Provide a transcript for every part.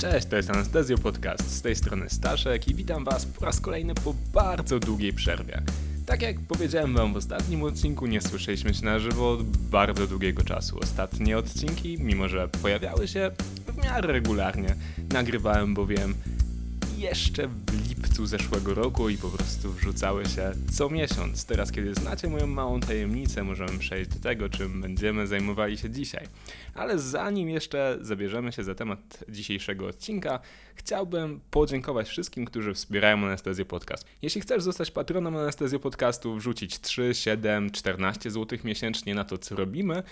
Cześć, to jest Anestezjo Podcast. Z tej strony Staszek i witam Was po raz kolejny po bardzo długiej przerwie. Tak jak powiedziałem Wam w ostatnim odcinku, nie słyszeliśmy się na żywo od bardzo długiego czasu. Ostatnie odcinki, mimo że pojawiały się w miarę regularnie, nagrywałem bowiem jeszcze w lipcu zeszłego roku i po prostu wrzucały się co miesiąc. Teraz, kiedy znacie moją małą tajemnicę, możemy przejść do tego, czym będziemy zajmowali się dzisiaj. Ale zanim jeszcze zabierzemy się za temat dzisiejszego odcinka, chciałbym podziękować wszystkim, którzy wspierają Anestezję Podcast. Jeśli chcesz zostać patronem Anestezji Podcastu, wrzucić 3, 7, 14 zł miesięcznie na to, co robimy,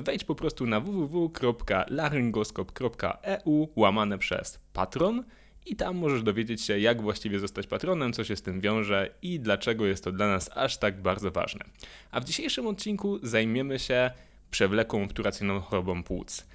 wejdź po prostu na www.laryngoskop.eu łamane przez patron i tam możesz dowiedzieć się, jak właściwie zostać patronem, co się z tym wiąże i dlaczego jest to dla nas aż tak bardzo ważne. A w dzisiejszym odcinku zajmiemy się przewlekłą obturacyjną chorobą płuc.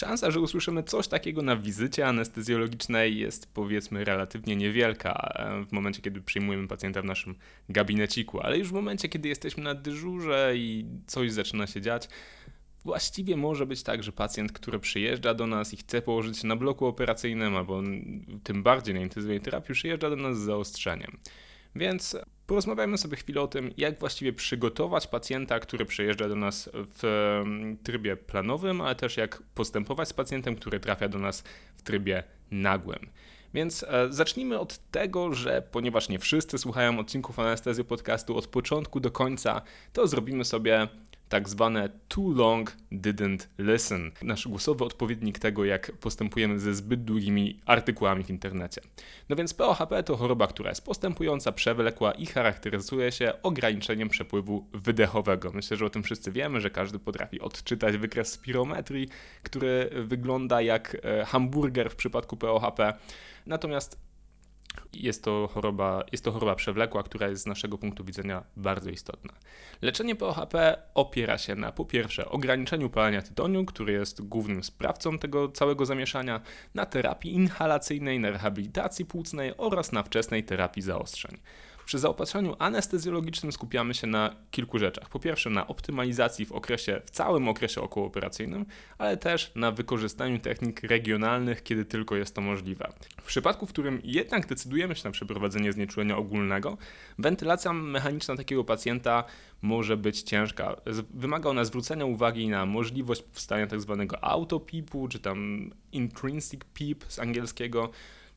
Szansa, że usłyszymy coś takiego na wizycie anestezjologicznej jest powiedzmy relatywnie niewielka e, w momencie, kiedy przyjmujemy pacjenta w naszym gabineciku, ale już w momencie, kiedy jesteśmy na dyżurze i coś zaczyna się dziać, właściwie może być tak, że pacjent, który przyjeżdża do nas i chce położyć się na bloku operacyjnym, albo tym bardziej na intensywnej terapii, przyjeżdża do nas z zaostrzeniem. Więc porozmawiajmy sobie chwilę o tym, jak właściwie przygotować pacjenta, który przyjeżdża do nas w mm, trybie planowym, ale też jak postępować z pacjentem, który trafia do nas w trybie nagłym. Więc e, zacznijmy od tego, że ponieważ nie wszyscy słuchają odcinków anestezji podcastu od początku do końca, to zrobimy sobie tak zwane too long didn't listen. Nasz głosowy odpowiednik tego, jak postępujemy ze zbyt długimi artykułami w internecie. No więc POHP to choroba, która jest postępująca, przewlekła i charakteryzuje się ograniczeniem przepływu wydechowego. Myślę, że o tym wszyscy wiemy, że każdy potrafi odczytać wykres spirometrii, który wygląda jak e, hamburger w przypadku POHP. Natomiast jest to, choroba, jest to choroba przewlekła, która jest z naszego punktu widzenia bardzo istotna. Leczenie POHP opiera się na po pierwsze ograniczeniu palenia tytoniu, który jest głównym sprawcą tego całego zamieszania, na terapii inhalacyjnej, na rehabilitacji płucnej oraz na wczesnej terapii zaostrzeń. Przy zaopatrzeniu anestezjologicznym skupiamy się na kilku rzeczach. Po pierwsze na optymalizacji w okresie, w całym okresie okołooperacyjnym, ale też na wykorzystaniu technik regionalnych, kiedy tylko jest to możliwe. W przypadku, w którym jednak decydujemy się na przeprowadzenie znieczulenia ogólnego, wentylacja mechaniczna takiego pacjenta może być ciężka. Wymaga ona zwrócenia uwagi na możliwość powstania tzw. Tak autopipu, czy tam intrinsic PEEP z angielskiego,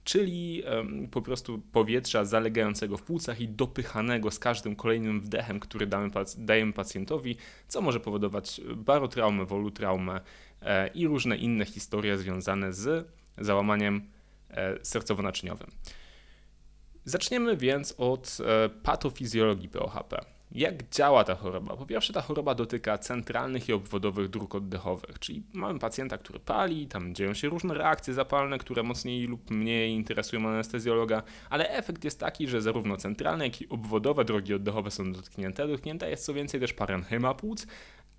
czyli po prostu powietrza zalegającego w płucach i dopychanego z każdym kolejnym wdechem, który damy, dajemy pacjentowi, co może powodować barotraumę, wolutraumę e, i różne inne historie związane z załamaniem e, sercowo-naczyniowym. Zaczniemy więc od e, patofizjologii POHP. Jak działa ta choroba? Po pierwsze, ta choroba dotyka centralnych i obwodowych dróg oddechowych, czyli mamy pacjenta, który pali, tam dzieją się różne reakcje zapalne, które mocniej lub mniej interesują anestezjologa, ale efekt jest taki, że zarówno centralne, jak i obwodowe drogi oddechowe są dotknięte. Dotknięta jest co więcej też parenchyma płuc,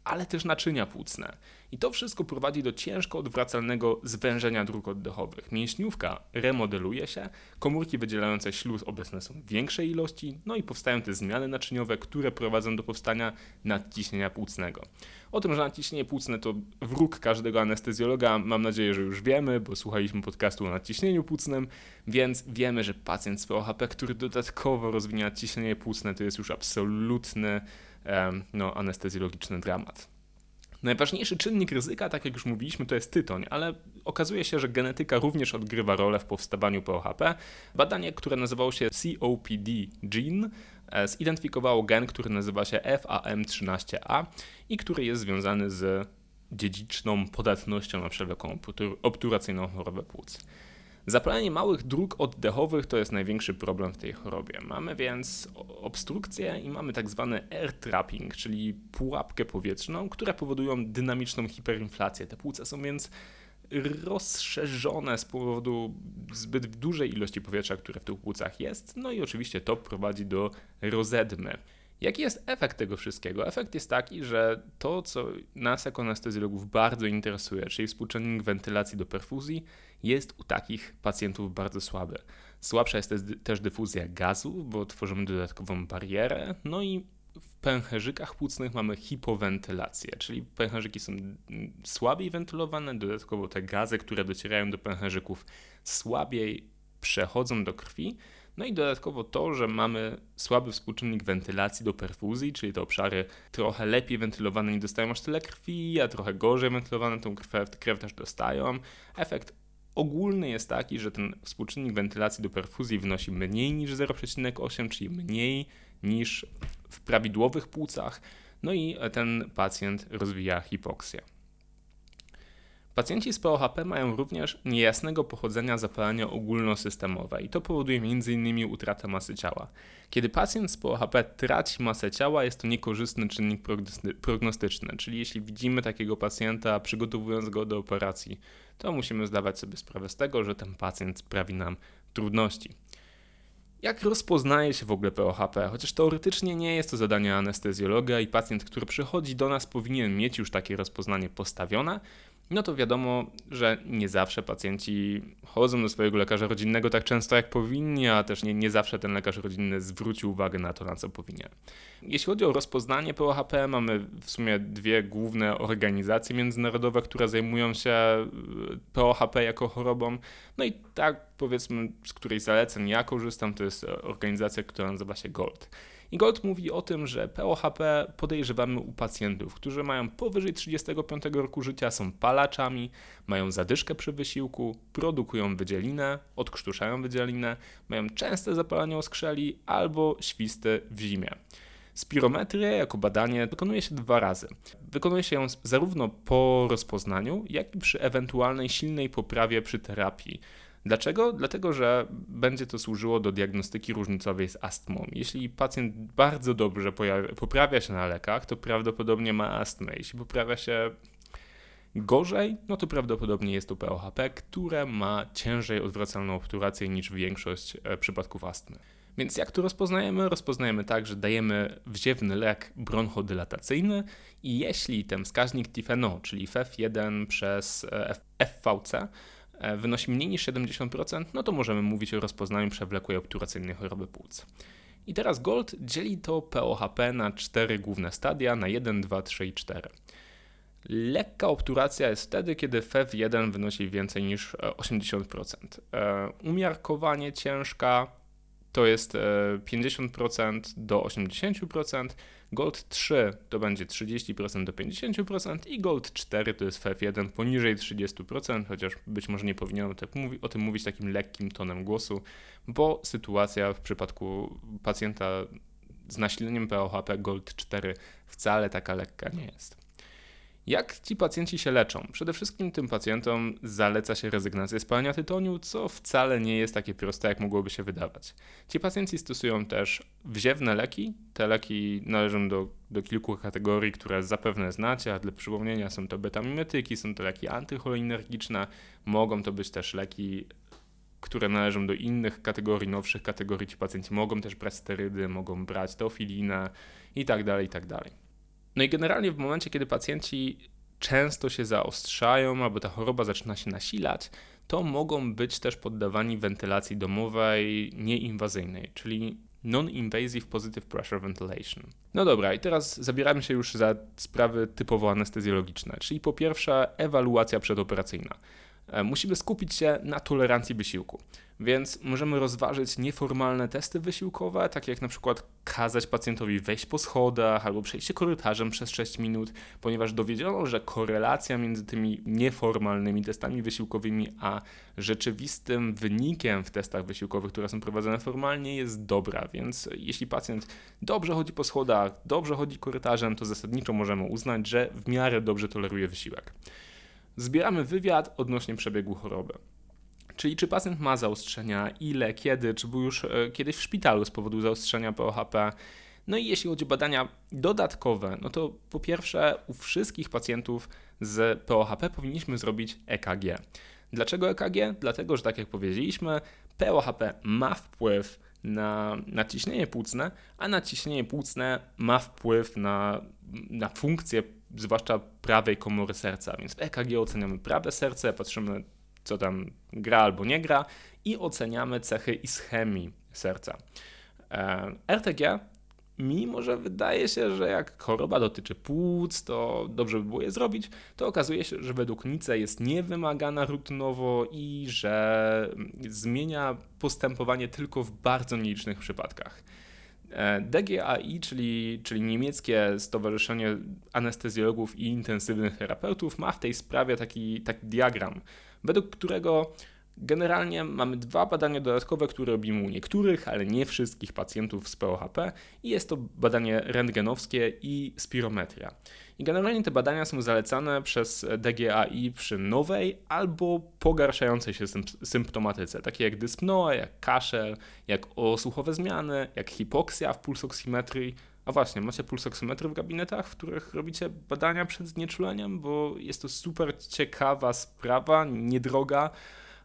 ale też naczynia płucne. I to wszystko prowadzi do ciężko odwracalnego zwężenia dróg oddechowych. Mięśniówka remodeluje się, komórki wydzielające śluz obecne są w większej ilości, no i powstają te zmiany naczyniowe, które prowadzą do powstania nadciśnienia płucnego. O tym, że nadciśnienie płucne to wróg każdego anestezjologa, mam nadzieję, że już wiemy, bo słuchaliśmy podcastu o nadciśnieniu płucnym, więc wiemy, że pacjent z POHP, który dodatkowo rozwinie nadciśnienie płucne, to jest już absolutny no, anestezjologiczny dramat. Najważniejszy czynnik ryzyka, tak jak już mówiliśmy, to jest tytoń, ale okazuje się, że genetyka również odgrywa rolę w powstawaniu POHP. Badanie, które nazywało się COPD Gene, e, zidentyfikowało gen, który nazywa się FAM13A i który jest związany z dziedziczną podatnością na przewlekłą obturacyjną chorobę płuc. Zapalenie małych dróg oddechowych to jest największy problem w tej chorobie. Mamy więc obstrukcję i mamy tak zwany air trapping, czyli pułapkę powietrzną, które powodują dynamiczną hiperinflację. Te płuca są więc rozszerzone z powodu zbyt dużej ilości powietrza, które w tych płucach jest, no i oczywiście to prowadzi do rozedmy. Jaki jest efekt tego wszystkiego? Efekt jest taki, że to, co nas jako anestezjologów bardzo interesuje, czyli współczynnik wentylacji do perfuzji, jest u takich pacjentów bardzo słaby. Słabsza jest też dyfuzja gazu, bo tworzymy dodatkową barierę, no i w pęcherzykach płucnych mamy hipowentylację, czyli pęcherzyki są słabiej wentylowane, dodatkowo te gazy, które docierają do pęcherzyków, słabiej przechodzą do krwi. No i dodatkowo to, że mamy słaby współczynnik wentylacji do perfuzji, czyli te obszary trochę lepiej wentylowane nie dostają aż tyle krwi, a trochę gorzej wentylowane tą krew, krew też dostają. Efekt ogólny jest taki, że ten współczynnik wentylacji do perfuzji wynosi mniej niż 0,8, czyli mniej niż w prawidłowych płucach, no i ten pacjent rozwija hipoksję. Pacjenci z POHP mają również niejasnego pochodzenia zapalenia ogólnosystemowe i to powoduje m.in. utratę masy ciała. Kiedy pacjent z POHP traci masę ciała, jest to niekorzystny czynnik prognostyczny, czyli jeśli widzimy takiego pacjenta przygotowując go do operacji, to musimy zdawać sobie sprawę z tego, że ten pacjent sprawi nam trudności. Jak rozpoznaje się w ogóle POHP? Chociaż teoretycznie nie jest to zadanie anestezjologa i pacjent, który przychodzi do nas powinien mieć już takie rozpoznanie postawione, no to wiadomo, że nie zawsze pacjenci chodzą do swojego lekarza rodzinnego tak często jak powinni, a też nie, nie zawsze ten lekarz rodzinny zwróci uwagę na to, na co powinien. Jeśli chodzi o rozpoznanie POHP, mamy w sumie dwie główne organizacje międzynarodowe, które zajmują się e, POHP jako chorobą. No i tak powiedzmy, z której zaleceń ja korzystam, to jest organizacja, która nazywa się GOLD. I Gold mówi o tym, że POHP podejrzewamy u pacjentów, którzy mają powyżej 35 roku życia, są palaczami, mają zadyszkę przy wysiłku, produkują wydzielinę, odkrztuszają wydzielinę, mają częste zapalenie oskrzeli albo świsty w zimie. Spirometrię jako badanie wykonuje się dwa razy. Wykonuje się ją zarówno po rozpoznaniu, jak i przy ewentualnej silnej poprawie przy terapii. Dlaczego? Dlatego, że będzie to służyło do diagnostyki różnicowej z astmą. Jeśli pacjent bardzo dobrze poprawia się na lekach, to prawdopodobnie ma astmę. Jeśli poprawia się gorzej, no to prawdopodobnie jest to POHP, które ma ciężej odwracalną obturację niż większość e, przypadków astmy. Więc jak to rozpoznajemy? Rozpoznajemy tak, że dajemy wziewny lek bronchodylatacyjny i jeśli ten wskaźnik Tifeno, czyli FF1 przez e, FVC wynosi mniej niż 70%, no to możemy mówić o rozpoznaniu przewlekłej obturacyjnej choroby płuc. I teraz Gold dzieli to POHP na cztery główne stadia, na 1, 2, 3 i 4. Lekka obturacja jest wtedy, kiedy FEV1 wynosi więcej niż 80%. E, e, umiarkowanie ciężka to jest 50% do 80%, Gold 3 to będzie 30% do 50% i Gold 4 to jest FF1 poniżej 30%, chociaż być może nie powinienem o tym mówić takim lekkim tonem głosu, bo sytuacja w przypadku pacjenta z nasileniem POHP Gold 4 wcale taka lekka nie jest. Jak ci pacjenci się leczą? Przede wszystkim tym pacjentom zaleca się rezygnację z palenia tytoniu, co wcale nie jest takie proste, jak mogłoby się wydawać. Ci pacjenci stosują też wziewne leki. Te leki należą do, do kilku kategorii, które zapewne znacie, a dla przypomnienia są to betamimetyki, są to leki antycholinergiczne, mogą to być też leki które należą do innych kategorii, nowszych kategorii. Ci pacjenci mogą też brać sterydy, mogą brać teofilinę i tak dalej, i tak dalej. No i generalnie w momencie, kiedy pacjenci często się zaostrzają albo ta choroba zaczyna się nasilać, to mogą być też poddawani wentylacji domowej nieinwazyjnej, czyli Non-Invasive Positive Pressure Ventilation. No dobra, i teraz zabieramy się już za sprawy typowo anestezjologiczne, czyli po pierwsze ewaluacja przedoperacyjna. E, musimy skupić się na tolerancji wysiłku. Więc możemy rozważyć nieformalne testy wysiłkowe, takie jak na przykład kazać pacjentowi wejść po schodach albo przejść się korytarzem przez 6 minut, ponieważ dowiedziono, że korelacja między tymi nieformalnymi testami wysiłkowymi a rzeczywistym wynikiem w testach wysiłkowych, które są prowadzone formalnie, jest dobra. Więc jeśli pacjent dobrze chodzi po schodach, dobrze chodzi korytarzem, to zasadniczo możemy uznać, że w miarę dobrze toleruje wysiłek. Zbieramy wywiad odnośnie przebiegu choroby. Czyli czy pacjent ma zaostrzenia, ile, kiedy, czy był już e, kiedyś w szpitalu z powodu zaostrzenia POHP. No i jeśli chodzi o badania dodatkowe, no to po pierwsze u wszystkich pacjentów z POHP powinniśmy zrobić EKG. Dlaczego EKG? Dlatego, że tak jak powiedzieliśmy, POHP ma wpływ na, na ciśnienie płucne, a naciśnienie płucne ma wpływ na, na funkcję, zwłaszcza prawej komory serca. Więc w EKG oceniamy prawe serce, patrzymy, co tam gra albo nie gra i oceniamy cechy ischemii serca. E, RTG mimo że wydaje się, że jak choroba dotyczy płuc, to dobrze by było je zrobić, to okazuje się, że według Nice jest niewymagana rutynowo i że zmienia postępowanie tylko w bardzo nielicznych przypadkach. E, DGAI, czyli, czyli niemieckie Stowarzyszenie Anestezjologów i Intensywnych Terapeutów, ma w tej sprawie taki, taki diagram, według którego Generalnie mamy dwa badania dodatkowe, które robimy u niektórych, ale nie wszystkich pacjentów z POHP i jest to badanie rentgenowskie i spirometria. I generalnie te badania są zalecane przez DGAI przy nowej albo pogarszającej się symptomatyce, takie jak dyspnoa, jak kaszel, jak osłuchowe zmiany, jak hipoksja w pulsoksymetrii. A właśnie, macie pulsoksymetry w gabinetach, w których robicie badania przed znieczuleniem, bo jest to super ciekawa sprawa, niedroga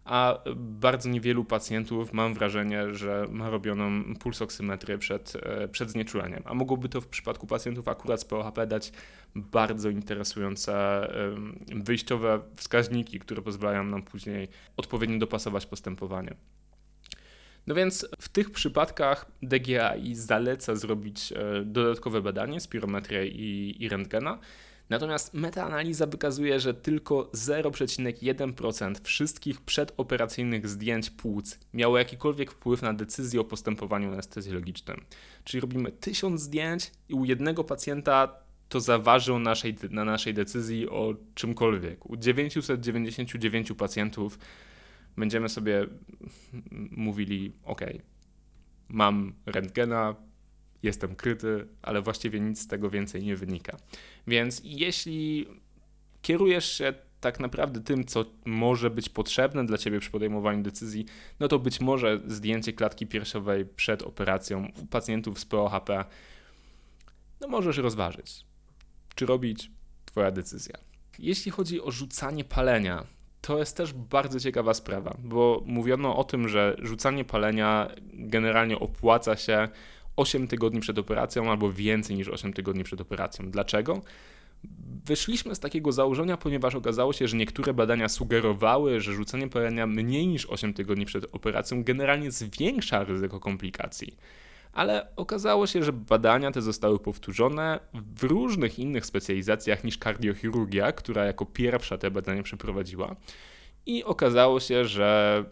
a bardzo niewielu pacjentów mam wrażenie, że ma robioną pulsoksymetrię przed, e, przed znieczuleniem. A mogłoby to w przypadku pacjentów akurat z POHP dać bardzo interesujące wyjściowe wskaźniki, które pozwalają nam później odpowiednio dopasować postępowanie. No więc w tych przypadkach DGAI zaleca zrobić e, dodatkowe badanie, spirometrię i, i rentgena, Natomiast metaanaliza wykazuje, że tylko 0,1% wszystkich przedoperacyjnych zdjęć płuc miało jakikolwiek wpływ na decyzję o postępowaniu anestezjologicznym. Czyli robimy 1000 zdjęć i u jednego pacjenta to zaważy naszej, na naszej decyzji o czymkolwiek. U 999 pacjentów będziemy sobie mówili: OK, mam rentgena, jestem kryty, ale właściwie nic z tego więcej nie wynika. Więc jeśli kierujesz się tak naprawdę tym, co może być potrzebne dla ciebie przy podejmowaniu decyzji, no to być może zdjęcie klatki piersiowej przed operacją u pacjentów z POHP, no możesz rozważyć, czy robić twoja decyzja. Jeśli chodzi o rzucanie palenia, to jest też bardzo ciekawa sprawa, bo mówiono o tym, że rzucanie palenia generalnie opłaca się 8 tygodni przed operacją albo więcej niż 8 tygodni przed operacją. Dlaczego? Wyszliśmy z takiego założenia, ponieważ okazało się, że niektóre badania sugerowały, że rzucenie palenia mniej niż 8 tygodni przed operacją generalnie zwiększa ryzyko komplikacji. Ale okazało się, że badania te zostały powtórzone w różnych innych specjalizacjach niż kardiochirurgia, która jako pierwsza te badania przeprowadziła. I okazało się, że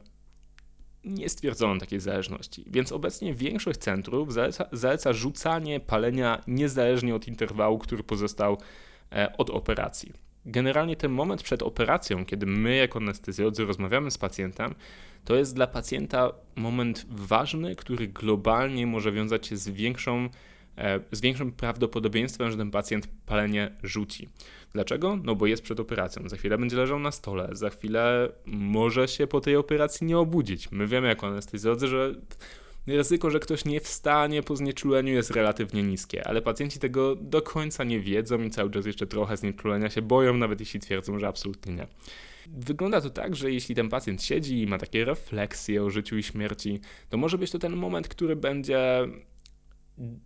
nie stwierdzono takiej zależności, więc obecnie większość centrów zaleca, zaleca rzucanie palenia niezależnie od interwału, który pozostał e, od operacji. Generalnie ten moment przed operacją, kiedy my jako anestezjolodzy rozmawiamy z pacjentem, to jest dla pacjenta moment ważny, który globalnie może wiązać się z większą E, z większym prawdopodobieństwem, że ten pacjent palenie rzuci. Dlaczego? No bo jest przed operacją, za chwilę będzie leżał na stole, za chwilę może się po tej operacji nie obudzić. My wiemy jako anestezjolodzy, że ryzyko, że ktoś nie wstanie po znieczuleniu jest relatywnie niskie, ale pacjenci tego do końca nie wiedzą i cały czas jeszcze trochę znieczulenia się boją, nawet jeśli twierdzą, że absolutnie nie. Wygląda to tak, że jeśli ten pacjent siedzi i ma takie refleksje o życiu i śmierci, to może być to ten moment, który będzie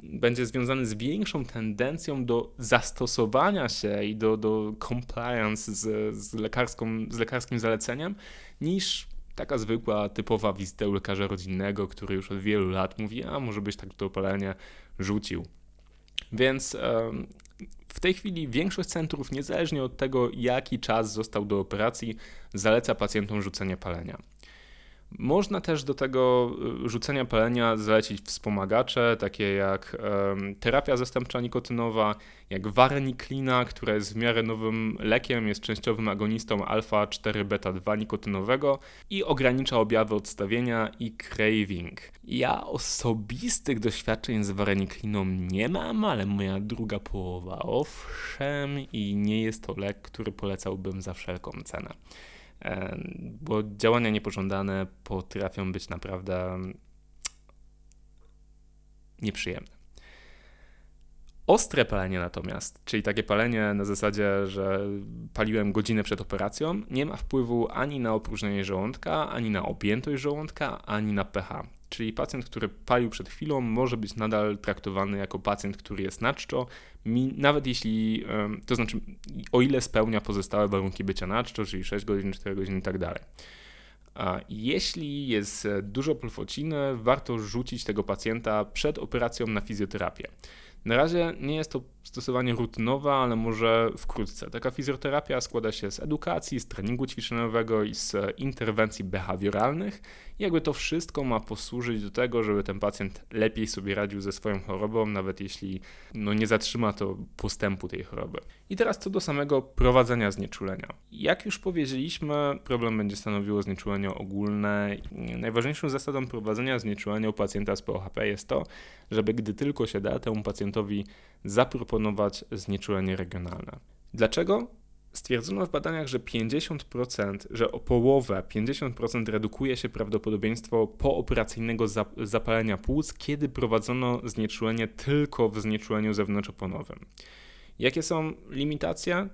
będzie związany z większą tendencją do zastosowania się i do, do compliance z, z, lekarską, z lekarskim zaleceniem, niż taka zwykła, typowa wizyta u lekarza rodzinnego, który już od wielu lat mówi, a może byś tak to opalenie rzucił. Więc w tej chwili większość centrów, niezależnie od tego, jaki czas został do operacji, zaleca pacjentom rzucenie palenia. Można też do tego y, rzucenia palenia zalecić wspomagacze, takie jak terapia zastępcza nikotynowa, jak wareniklina, która jest w miarę nowym lekiem, jest częściowym agonistą alfa-4-beta-2 nikotynowego i ogranicza objawy odstawienia i craving. Ja osobistych doświadczeń z warenikliną nie mam, ale moja druga połowa owszem i nie jest to lek, który polecałbym za wszelką cenę bo działania niepożądane potrafią być naprawdę nieprzyjemne. Ostre palenie natomiast, czyli takie palenie na zasadzie, że paliłem godzinę przed operacją, nie ma wpływu ani na opróżnienie żołądka, ani na objętość żołądka, ani na pH. Czyli pacjent, który palił przed chwilą, może być nadal traktowany jako pacjent, który jest na czczo, nawet jeśli, to znaczy o ile spełnia pozostałe warunki bycia na czczo, czyli 6 godzin, 4 godziny i tak dalej. A jeśli jest dużo pulfociny, warto rzucić tego pacjenta przed operacją na fizjoterapię. Na razie nie jest to stosowanie rutynowe, ale może wkrótce. Taka fizjoterapia składa się z edukacji, z treningu ćwiczeniowego i z interwencji behawioralnych. I jakby to wszystko ma posłużyć do tego, żeby ten pacjent lepiej sobie radził ze swoją chorobą, nawet jeśli no, nie zatrzyma to postępu tej choroby. I teraz co do samego prowadzenia znieczulenia. Jak już powiedzieliśmy, problem będzie stanowiło znieczulenie ogólne. Najważniejszą zasadą prowadzenia znieczulenia u pacjenta z POHP jest to, żeby gdy tylko się da, temu pacjentowi zaproponować znieczulenie regionalne. Dlaczego? Stwierdzono w badaniach, że 50%, że o połowę, 50% redukuje się prawdopodobieństwo pooperacyjnego zapalenia płuc, kiedy prowadzono znieczulenie tylko w znieczuleniu zewnątrzoponowym. Jakie są limitacje?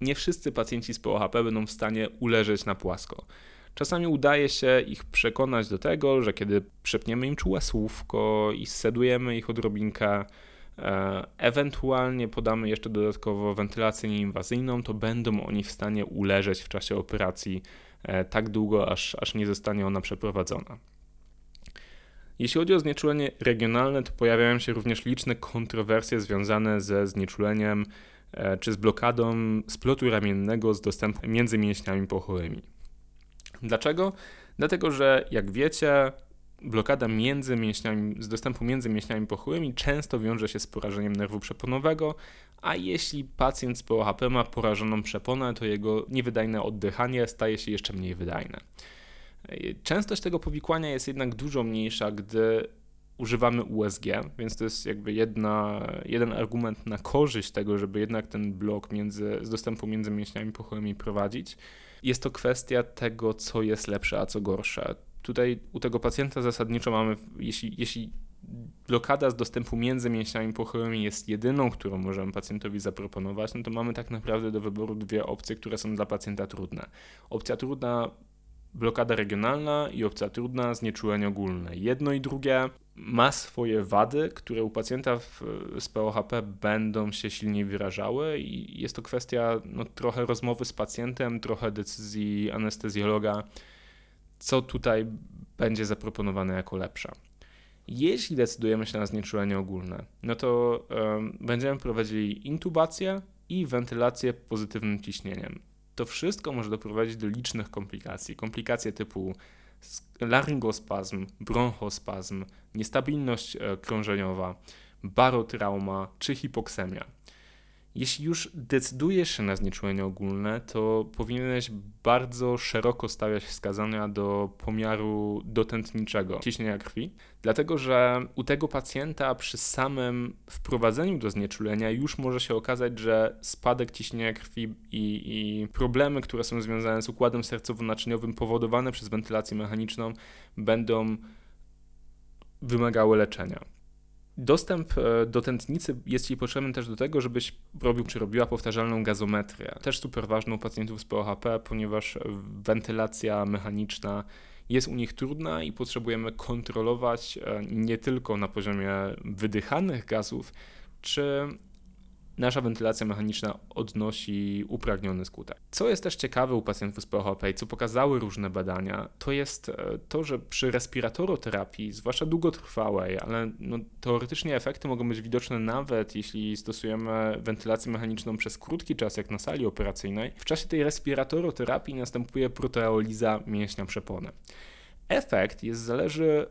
Nie wszyscy pacjenci z POHP będą w stanie uleżeć na płasko. Czasami udaje się ich przekonać do tego, że kiedy przepniemy im czułe słówko i sedujemy ich odrobinkę, ewentualnie podamy jeszcze dodatkowo wentylację nieinwazyjną, to będą oni w stanie uleżeć w czasie operacji e, tak długo, aż, aż nie zostanie ona przeprowadzona. Jeśli chodzi o znieczulenie regionalne, to pojawiają się również liczne kontrowersje związane ze znieczuleniem e, czy z blokadą splotu ramiennego z dostępem między mięśniami pochowymi. Dlaczego? Dlatego, że jak wiecie, blokada między mięśniami, z dostępu między mięśniami pochyłymi często wiąże się z porażeniem nerwu przeponowego, a jeśli pacjent z POHP ma porażoną przeponę, to jego niewydajne oddychanie staje się jeszcze mniej wydajne. Częstość tego powikłania jest jednak dużo mniejsza, gdy używamy USG, więc to jest jakby jedna, jeden argument na korzyść tego, żeby jednak ten blok między, z dostępu między mięśniami pochyłymi prowadzić. Jest to kwestia tego, co jest lepsze, a co gorsze. Tutaj u tego pacjenta zasadniczo mamy, jeśli, jeśli blokada z dostępu między mięśniami pochyłymi jest jedyną, którą możemy pacjentowi zaproponować, no to mamy tak naprawdę do wyboru dwie opcje, które są dla pacjenta trudne. Opcja trudna blokada regionalna i opcja trudna znieczulenie ogólne. Jedno i drugie ma swoje wady, które u pacjenta w, z POHP będą się silniej wyrażały i jest to kwestia no, trochę rozmowy z pacjentem, trochę decyzji anestezjologa, co tutaj będzie zaproponowane jako lepsze. Jeśli decydujemy się na znieczulenie ogólne, no to będziemy prowadzili intubację i wentylację pozytywnym ciśnieniem. To wszystko może doprowadzić do licznych komplikacji. Komplikacje typu laryngospazm, bronchospazm, niestabilność e, krążeniowa, barotrauma czy hipoksemia. Jeśli już decydujesz się na znieczulenie ogólne, to powinieneś bardzo szeroko stawiać wskazania do pomiaru dotętniczego ciśnienia krwi, dlatego że u tego pacjenta przy samym wprowadzeniu do znieczulenia już może się okazać, że spadek ciśnienia krwi i, i problemy, które są związane z układem sercowo-naczyniowym powodowane przez wentylację mechaniczną będą wymagały leczenia. Dostęp e, do tętnicy jest Ci potrzebny też do tego, żebyś robił czy robiła powtarzalną gazometrię. Też super ważną u pacjentów z POHP, ponieważ wentylacja mechaniczna jest u nich trudna i potrzebujemy kontrolować e, nie tylko na poziomie wydychanych gazów, czy nasza wentylacja mechaniczna odnosi upragniony skutek. Co jest też ciekawe u pacjentów z POHP i co pokazały różne badania, to jest e, to, że przy respiratoroterapii, zwłaszcza długotrwałej, ale no, teoretycznie efekty mogą być widoczne nawet jeśli stosujemy wentylację mechaniczną przez krótki czas, jak na sali operacyjnej, w czasie tej respiratoroterapii następuje proteoliza mięśnia przepony. Efekt jest zależy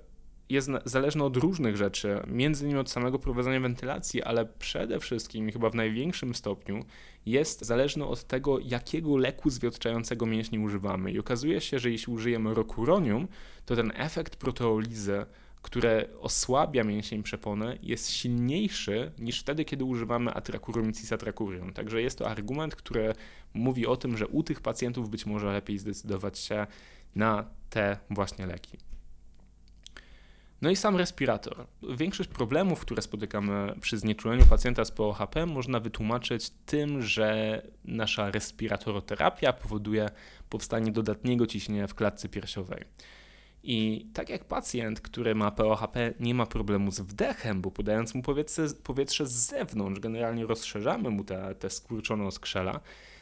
jest zależny od różnych rzeczy, między innymi od samego prowadzenia wentylacji, ale przede wszystkim, chyba w największym stopniu, jest zależny od tego, jakiego leku zwiotczającego mięśni używamy. I okazuje się, że jeśli użyjemy rokuronium, to ten efekt proteolizy, które osłabia mięsień przepony, jest silniejszy niż wtedy, kiedy używamy atrakurium i cisatrakurium. Także jest to argument, który mówi o tym, że u tych pacjentów być może lepiej zdecydować się na te właśnie leki. No i sam respirator. Większość problemów, które spotykamy przy znieczuleniu pacjenta z POHP można wytłumaczyć tym, że nasza respiratoroterapia powoduje powstanie dodatniego ciśnienia w klatce piersiowej. I tak jak pacjent, który ma POHP, nie ma problemu z wdechem, bo podając mu powietrze, powietrze z zewnątrz, generalnie rozszerzamy mu te, te skurczone skrzela,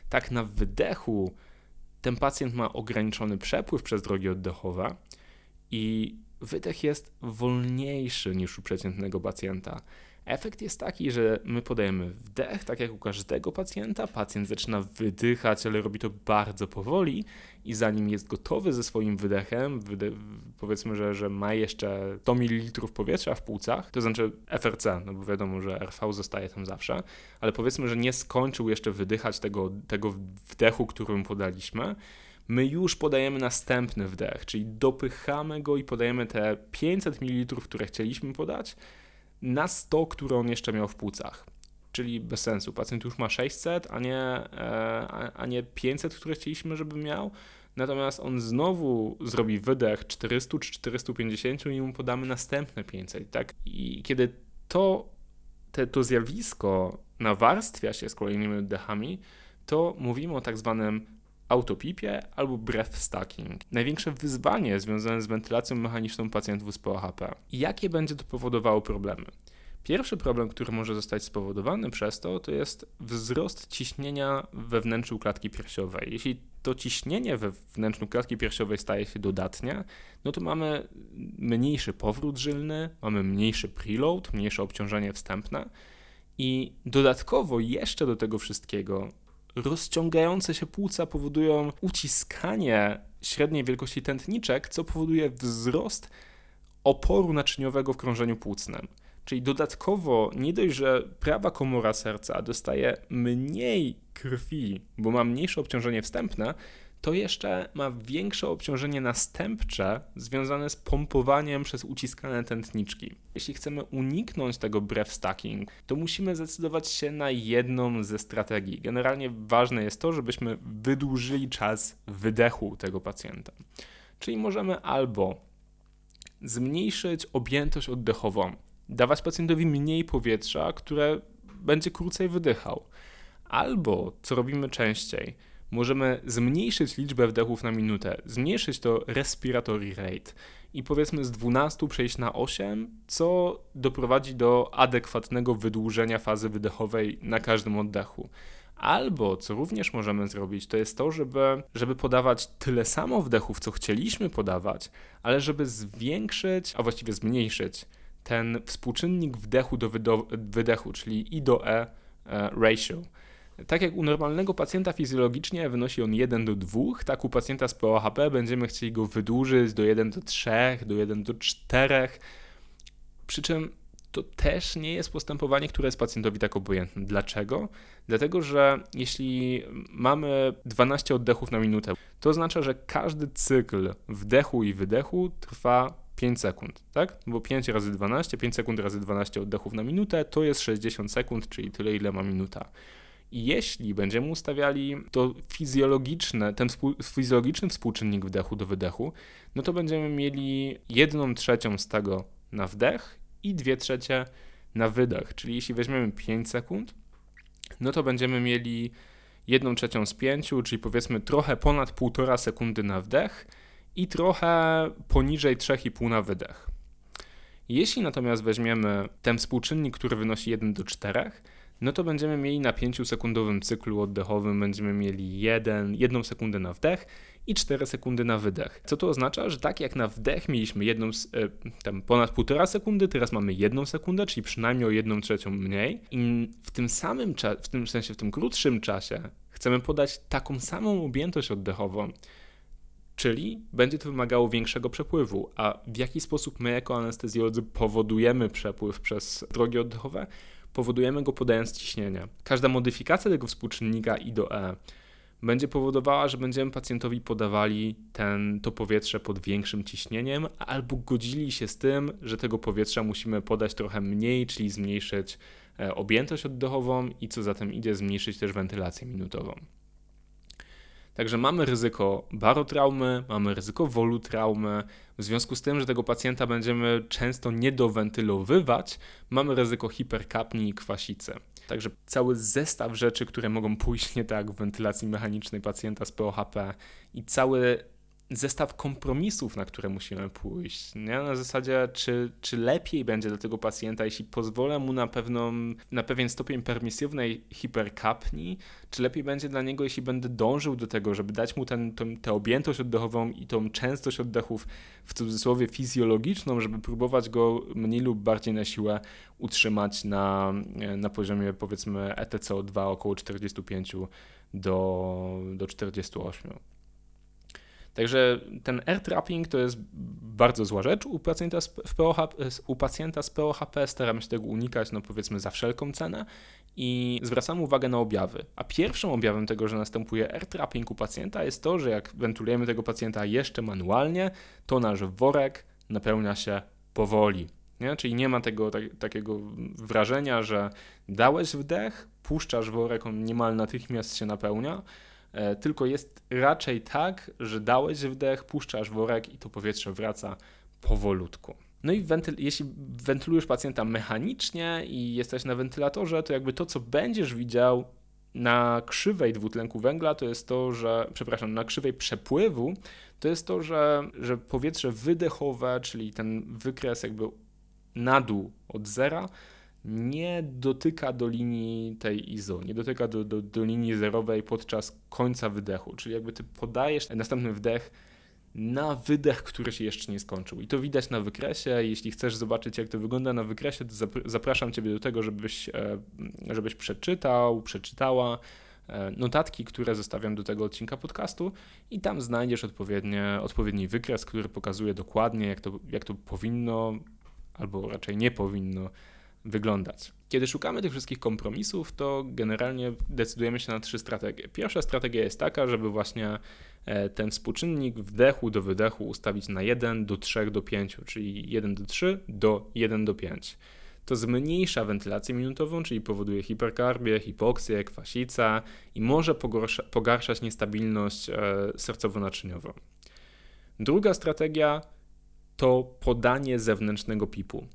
tak na wydechu ten pacjent ma ograniczony przepływ przez drogi oddechowe i wydech jest wolniejszy niż u przeciętnego pacjenta. Efekt jest taki, że my podajemy wdech, tak jak u każdego pacjenta. Pacjent zaczyna wydychać, ale robi to bardzo powoli i zanim jest gotowy ze swoim wydechem, wyde powiedzmy, że, że ma jeszcze 100 ml powietrza w płucach, to znaczy FRC, no bo wiadomo, że RV zostaje tam zawsze, ale powiedzmy, że nie skończył jeszcze wydychać tego, tego wdechu, który mu podaliśmy, my już podajemy następny wdech, czyli dopychamy go i podajemy te 500 ml, które chcieliśmy podać, na 100, które on jeszcze miał w płucach. Czyli bez sensu. Pacjent już ma 600, a nie, e, a nie 500, które chcieliśmy, żeby miał. Natomiast on znowu zrobi wydech 400 czy 450 i mu podamy następne 500. Tak? I kiedy to, te, to zjawisko nawarstwia się z kolejnymi oddechami, to mówimy o tak zwanym autopipie albo breath stacking. Największe wyzwanie związane z wentylacją mechaniczną pacjentów z POHP. Jakie będzie to powodowało problemy? Pierwszy problem, który może zostać spowodowany przez to, to jest wzrost ciśnienia we wnętrzu klatki piersiowej. Jeśli to ciśnienie we wnętrzu klatki piersiowej staje się dodatnie, no to mamy mniejszy powrót żylny, mamy mniejszy preload, mniejsze obciążenie wstępne i dodatkowo jeszcze do tego wszystkiego rozciągające się płuca powodują uciskanie średniej wielkości tętniczek, co powoduje wzrost oporu naczyniowego w krążeniu płucnym. Czyli dodatkowo nie dość, że prawa komora serca dostaje mniej krwi, bo ma mniejsze obciążenie wstępne, to jeszcze ma większe obciążenie następcze związane z pompowaniem przez uciskane tętniczki. Jeśli chcemy uniknąć tego breath stacking, to musimy zdecydować się na jedną ze strategii. Generalnie ważne jest to, żebyśmy wydłużyli czas wydechu tego pacjenta. Czyli możemy albo zmniejszyć objętość oddechową, dawać pacjentowi mniej powietrza, które będzie krócej wydychał. Albo, co robimy częściej, możemy zmniejszyć liczbę wdechów na minutę, zmniejszyć to respiratory rate i powiedzmy z 12 przejść na 8, co doprowadzi do adekwatnego wydłużenia fazy wydechowej na każdym oddechu. Albo, co również możemy zrobić, to jest to, żeby, żeby podawać tyle samo wdechów, co chcieliśmy podawać, ale żeby zwiększyć, a właściwie zmniejszyć ten współczynnik wdechu do wydechu, czyli I do E, e ratio. Tak jak u normalnego pacjenta fizjologicznie wynosi on 1 do 2, tak u pacjenta z POHP będziemy chcieli go wydłużyć do 1 do 3, do 1 do 4. Przy czym to też nie jest postępowanie, które jest pacjentowi tak obojętne. Dlaczego? Dlatego, że jeśli mamy 12 oddechów na minutę, to oznacza, że każdy cykl wdechu i wydechu trwa 5 sekund, tak? Bo 5 razy 12, 5 sekund razy 12 oddechów na minutę to jest 60 sekund, czyli tyle, ile ma minuta. I jeśli będziemy ustawiali to fizjologiczne, ten fizjologiczny współczynnik wdechu do wydechu, no to będziemy mieli jedną trzecią z tego na wdech i dwie trzecie na wydech. Czyli jeśli weźmiemy 5 sekund, no to będziemy mieli jedną trzecią z pięciu, czyli powiedzmy trochę ponad półtora sekundy na wdech i trochę poniżej 3,5 na wydech. Jeśli natomiast weźmiemy ten współczynnik, który wynosi 1 do 4, no to będziemy mieli na 5-sekundowym cyklu oddechowym będziemy mieli 1, 1 sekundę na wdech i 4 sekundy na wydech. Co to oznacza, że tak jak na wdech mieliśmy jedną, e, tam ponad 1,5 sekundy, teraz mamy 1 sekundę, czyli przynajmniej o 1 trzecią mniej i w tym samym czasie, w tym sensie w tym krótszym czasie chcemy podać taką samą objętość oddechową, Czyli będzie to wymagało większego przepływu. A w jaki sposób my, jako anestezjolodzy, powodujemy przepływ przez drogi oddechowe? Powodujemy go podając ciśnienie. Każda modyfikacja tego współczynnika I do E będzie powodowała, że będziemy pacjentowi podawali ten, to powietrze pod większym ciśnieniem, albo godzili się z tym, że tego powietrza musimy podać trochę mniej, czyli zmniejszyć e, objętość oddechową i co za tym idzie, zmniejszyć też wentylację minutową. Także mamy ryzyko barotraumy, mamy ryzyko wolutraumy. W związku z tym, że tego pacjenta będziemy często niedowentylowywać, mamy ryzyko hiperkapni i kwasicy. Także cały zestaw rzeczy, które mogą pójść nie tak w wentylacji mechanicznej pacjenta z POHP i cały zestaw kompromisów, na które musimy pójść. Nie? Na zasadzie, czy, czy lepiej będzie dla tego pacjenta, jeśli pozwolę mu na, pewną, na pewien stopień permisywnej hiperkapni, czy lepiej będzie dla niego, jeśli będę dążył do tego, żeby dać mu ten, ten, tę objętość oddechową i tą częstość oddechów w cudzysłowie fizjologiczną, żeby próbować go mniej lub bardziej na siłę utrzymać na, na poziomie powiedzmy ETCO2 około 45 do, do 48. Także ten air trapping to jest bardzo zła rzecz u pacjenta z, POHP, u pacjenta z POHP. Staramy się tego unikać, no powiedzmy, za wszelką cenę i zwracamy uwagę na objawy. A pierwszym objawem tego, że następuje air trapping u pacjenta jest to, że jak wentulujemy tego pacjenta jeszcze manualnie, to nasz worek napełnia się powoli. Nie? Czyli nie ma tego tak, takiego wrażenia, że dałeś wdech, puszczasz worek, on niemal natychmiast się napełnia, tylko jest raczej tak, że dałeś wdech, puszczasz worek i to powietrze wraca powolutku. No i wentyl, jeśli wentylujesz pacjenta mechanicznie i jesteś na wentylatorze, to jakby to, co będziesz widział na krzywej dwutlenku węgla, to jest to, że, przepraszam, na krzywej przepływu, to jest to, że, że powietrze wydechowe, czyli ten wykres jakby na dół od zera, nie dotyka do linii tej ISO, nie dotyka do, do, do linii zerowej podczas końca wydechu, czyli jakby ty podajesz następny wdech na wydech, który się jeszcze nie skończył. I to widać na wykresie. Jeśli chcesz zobaczyć, jak to wygląda na wykresie, to zapraszam Ciebie do tego, żebyś, e, żebyś przeczytał, przeczytała e, notatki, które zostawiam do tego odcinka podcastu i tam znajdziesz odpowiednie, odpowiedni wykres, który pokazuje dokładnie, jak to, jak to powinno albo raczej nie powinno wyglądać. Kiedy szukamy tych wszystkich kompromisów, to generalnie decydujemy się na trzy strategie. Pierwsza strategia jest taka, żeby właśnie e, ten współczynnik wdechu do wydechu ustawić na 1 do 3 do 5, czyli 1 do 3 do 1 do 5. To zmniejsza wentylację minutową, czyli powoduje hiperkarbię, hipoksję, kwasicę i może pogarszać niestabilność e, sercowo-naczyniową. Druga strategia to podanie zewnętrznego pipu.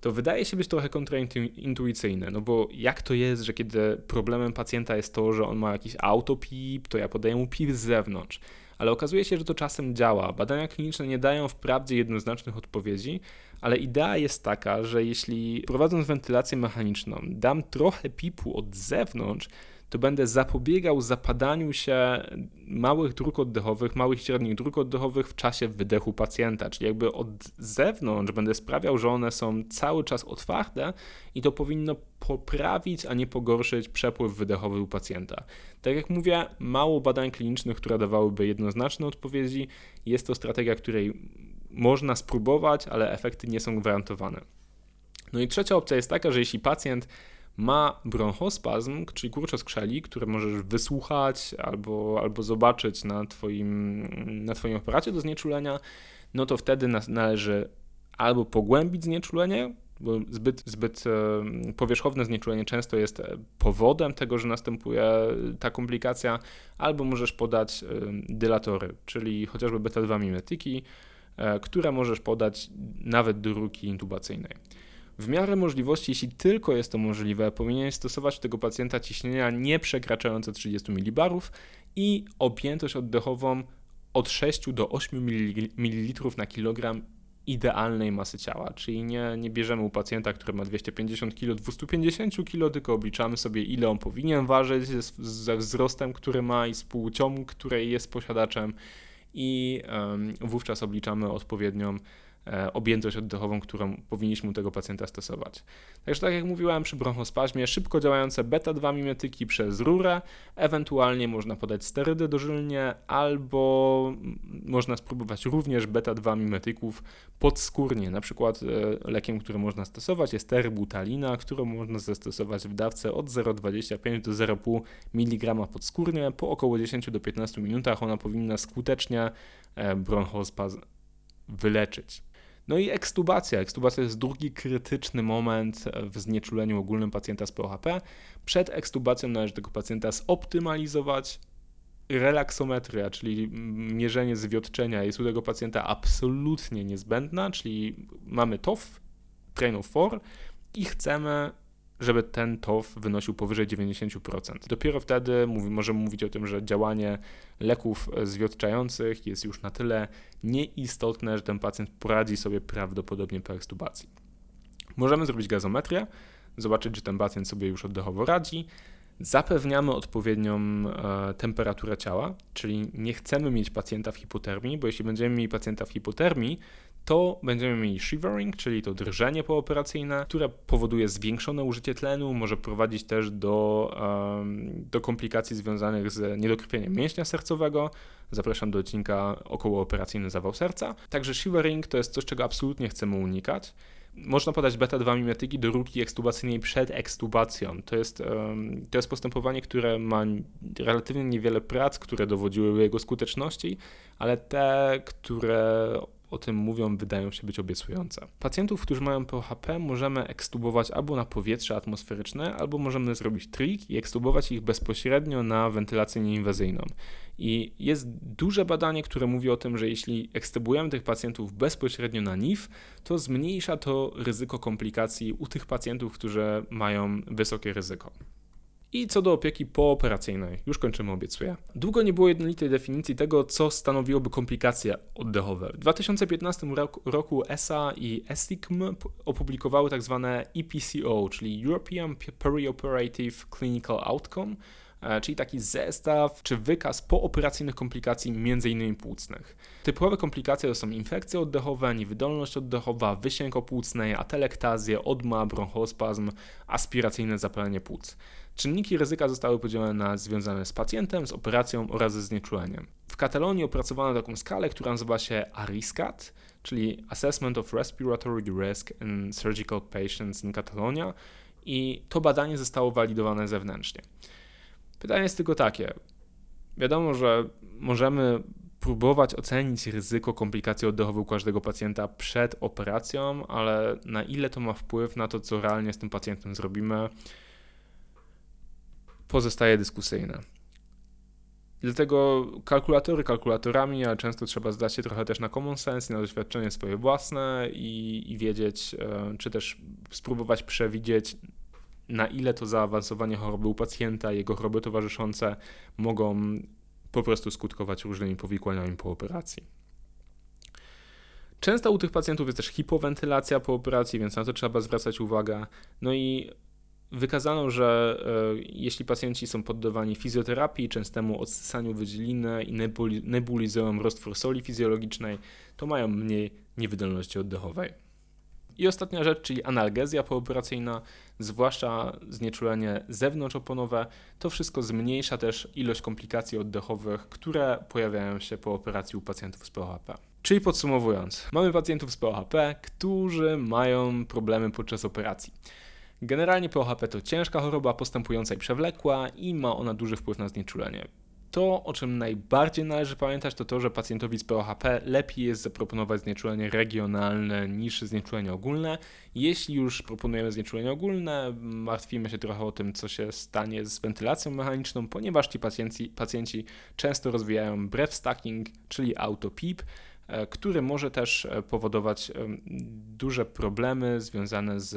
To wydaje się być trochę kontraintuicyjne, no bo jak to jest, że kiedy problemem pacjenta jest to, że on ma jakiś autopip, to ja podaję mu pip z zewnątrz. Ale okazuje się, że to czasem działa. Badania kliniczne nie dają wprawdzie jednoznacznych odpowiedzi, ale idea jest taka, że jeśli prowadząc wentylację mechaniczną dam trochę pipu od zewnątrz, to będę zapobiegał zapadaniu się małych dróg oddechowych, małych i średnich dróg oddechowych w czasie wydechu pacjenta, czyli jakby od zewnątrz będę sprawiał, że one są cały czas otwarte i to powinno poprawić, a nie pogorszyć przepływ wydechowy u pacjenta. Tak jak mówię, mało badań klinicznych, które dawałyby jednoznaczne odpowiedzi. Jest to strategia, której można spróbować, ale efekty nie są gwarantowane. No i trzecia opcja jest taka, że jeśli pacjent ma bronchospazm, czyli kurczę skrzeli, które możesz wysłuchać albo, albo zobaczyć na twoim, na twoim aparacie do znieczulenia, no to wtedy należy albo pogłębić znieczulenie, bo zbyt, zbyt e, powierzchowne znieczulenie często jest e, powodem tego, że następuje ta komplikacja, albo możesz podać e, dylatory, czyli chociażby beta-2 mimetyki, które możesz podać nawet do ruki intubacyjnej. W miarę możliwości, jeśli tylko jest to możliwe, powinien stosować u tego pacjenta ciśnienia nie przekraczające 30 mB i objętość oddechową od 6 do 8 ml na kilogram idealnej masy ciała, czyli nie, nie bierzemy u pacjenta, który ma 250 kg, 250 kg, tylko obliczamy sobie, ile on powinien ważyć ze, wzrostem, który ma i z płcią, której jest posiadaczem i um, wówczas obliczamy odpowiednią objętość oddechową, którą powinniśmy u tego pacjenta stosować. Także tak jak mówiłem, przy bronchospazmie szybko działające beta-2 mimetyki przez rurę, ewentualnie można podać sterydy dożylnie, albo można spróbować również beta-2 mimetyków podskórnie. Na przykład e, lekiem, który można stosować jest terbutalina, którą można zastosować w dawce od 0,25 do 0,5 mg podskórnie. Po około 10 do 15 minutach ona powinna skutecznie e, bronchospazm wyleczyć. No i ekstubacja. Ekstubacja jest drugi krytyczny moment w znieczuleniu ogólnym pacjenta z POHP. Przed ekstubacją należy tego pacjenta zoptymalizować. Relaksometria, czyli mierzenie zwiotczenia jest u tego pacjenta absolutnie niezbędna, czyli mamy TOF, Train of 4 i chcemy żeby ten TOF wynosił powyżej 90%. Dopiero wtedy mówi, możemy mówić o tym, że działanie leków zwiotczających jest już na tyle nieistotne, że ten pacjent poradzi sobie prawdopodobnie po ekstubacji. Możemy zrobić gazometrię, zobaczyć, czy ten pacjent sobie już oddechowo radzi. Zapewniamy odpowiednią e, temperaturę ciała, czyli nie chcemy mieć pacjenta w hipotermii, bo jeśli będziemy mieli pacjenta w hipotermii, to będziemy mieli shivering, czyli to drżenie pooperacyjne, które powoduje zwiększone użycie tlenu, może prowadzić też do, do komplikacji związanych z niedokrwieniem mięśnia sercowego. Zapraszam do odcinka okołooperacyjny zawał serca. Także shivering to jest coś, czego absolutnie chcemy unikać. Można podać beta-2 mimetyki do rurki ekstubacyjnej przed ekstubacją. To jest, to jest postępowanie, które ma relatywnie niewiele prac, które dowodziły jego skuteczności, ale te, które o tym mówią, wydają się być obiecujące. Pacjentów, którzy mają POHP, możemy ekstubować albo na powietrze atmosferyczne, albo możemy zrobić trik i ekstubować ich bezpośrednio na wentylację nieinwazyjną. I jest duże badanie, które mówi o tym, że jeśli ekstubujemy tych pacjentów bezpośrednio na NIF, to zmniejsza to ryzyko komplikacji u tych pacjentów, którzy mają wysokie ryzyko. I co do opieki pooperacyjnej, już kończymy, obiecuję. Długo nie było jednolitej definicji tego, co stanowiłoby komplikacje oddechowe. W 2015 roku, ESA i ESICM opublikowały tak zwane EPCO, czyli European Perioperative Clinical Outcome, E, czyli taki zestaw czy wykaz pooperacyjnych komplikacji m.in. płucnych. Typowe komplikacje to są infekcje oddechowe, niewydolność oddechowa, wysięg opłucnej, atelektazje, odma, bronchospazm, aspiracyjne zapalenie płuc. Czynniki ryzyka zostały podzielone na związane z pacjentem, z operacją oraz ze znieczuleniem. W Katalonii opracowano taką skalę, która nazywa się ARISCAT, czyli Assessment of Respiratory Risk in Surgical Patients in Catalonia i to badanie zostało walidowane zewnętrznie. Pytanie jest tylko takie. Wiadomo, że możemy próbować ocenić ryzyko komplikacji oddechowych u każdego pacjenta przed operacją, ale na ile to ma wpływ na to, co realnie z tym pacjentem zrobimy, pozostaje dyskusyjne. Dlatego kalkulatory kalkulatorami, ale często trzeba zdać się trochę też na common sense, na doświadczenie swoje własne i, i wiedzieć, e, czy też spróbować przewidzieć, na ile to zaawansowanie choroby u pacjenta, jego choroby towarzyszące mogą po prostu skutkować różnymi powikłaniami po operacji. Często u tych pacjentów jest też hipowentylacja po operacji, więc na to trzeba zwracać uwagę. No i wykazano, że e, jeśli pacjenci są poddawani fizjoterapii, częstemu odsysaniu wydzieliny i nebulizują roztwór soli fizjologicznej, to mają mniej niewydolności oddechowej. I ostatnia rzecz, czyli analgezja pooperacyjna, zwłaszcza znieczulenie zewnątrzoponowe, to wszystko zmniejsza też ilość komplikacji oddechowych, które pojawiają się po operacji u pacjentów z POHP. Czyli podsumowując, mamy pacjentów z POHP, którzy mają problemy podczas operacji. Generalnie POHP to ciężka choroba postępująca i przewlekła i ma ona duży wpływ na znieczulenie. To, o czym najbardziej należy pamiętać, to to, że pacjentowi z POHP lepiej jest zaproponować znieczulenie regionalne niż znieczulenie ogólne. Jeśli już proponujemy znieczulenie ogólne, martwimy się trochę o tym, co się stanie z wentylacją mechaniczną, ponieważ ci pacjenci, pacjenci często rozwijają breath stacking, czyli auto-PEEP, e, który może też e, powodować duże problemy związane z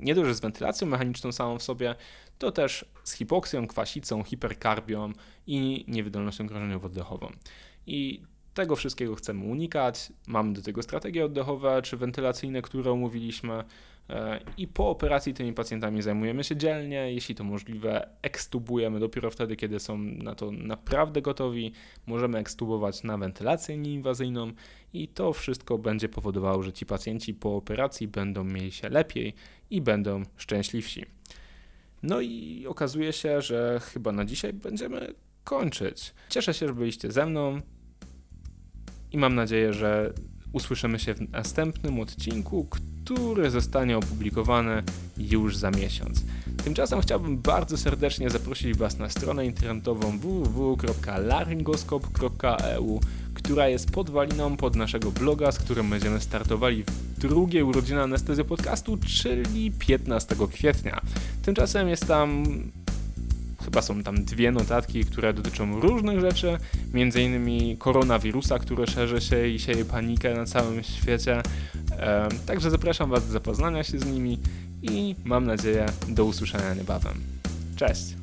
nie z wentylacją mechaniczną samą w sobie, to też z hipoksją, kwasicą, hiperkarbią i niewydolnością krążeniowo-oddechową. I tego wszystkiego chcemy unikać. Mamy do tego strategie oddechowe czy wentylacyjne, które omówiliśmy. E, I po operacji tymi pacjentami zajmujemy się dzielnie. Jeśli to możliwe, ekstubujemy dopiero wtedy, kiedy są na to naprawdę gotowi. Możemy ekstubować na wentylację nieinwazyjną i to wszystko będzie powodowało, że ci pacjenci po operacji będą mieli się lepiej i będą szczęśliwsi. No i okazuje się, że chyba na dzisiaj będziemy kończyć. Cieszę się, że byliście ze mną i mam nadzieję, że usłyszymy się w następnym odcinku, który zostanie opublikowany już za miesiąc. Tymczasem chciałbym bardzo serdecznie zaprosić Was na stronę internetową www.laryngoskop.eu, która jest podwaliną pod naszego bloga, z którym będziemy startowali w drugie urodziny Anestezja Podcastu, czyli 15 kwietnia. Tymczasem jest tam chyba są tam dwie notatki, które dotyczą różnych rzeczy, między innymi koronawirusa, który szerzy się i sieje panikę na całym świecie. Także zapraszam Was do zapoznania się z nimi i mam nadzieję do usłyszenia niebawem. Cześć!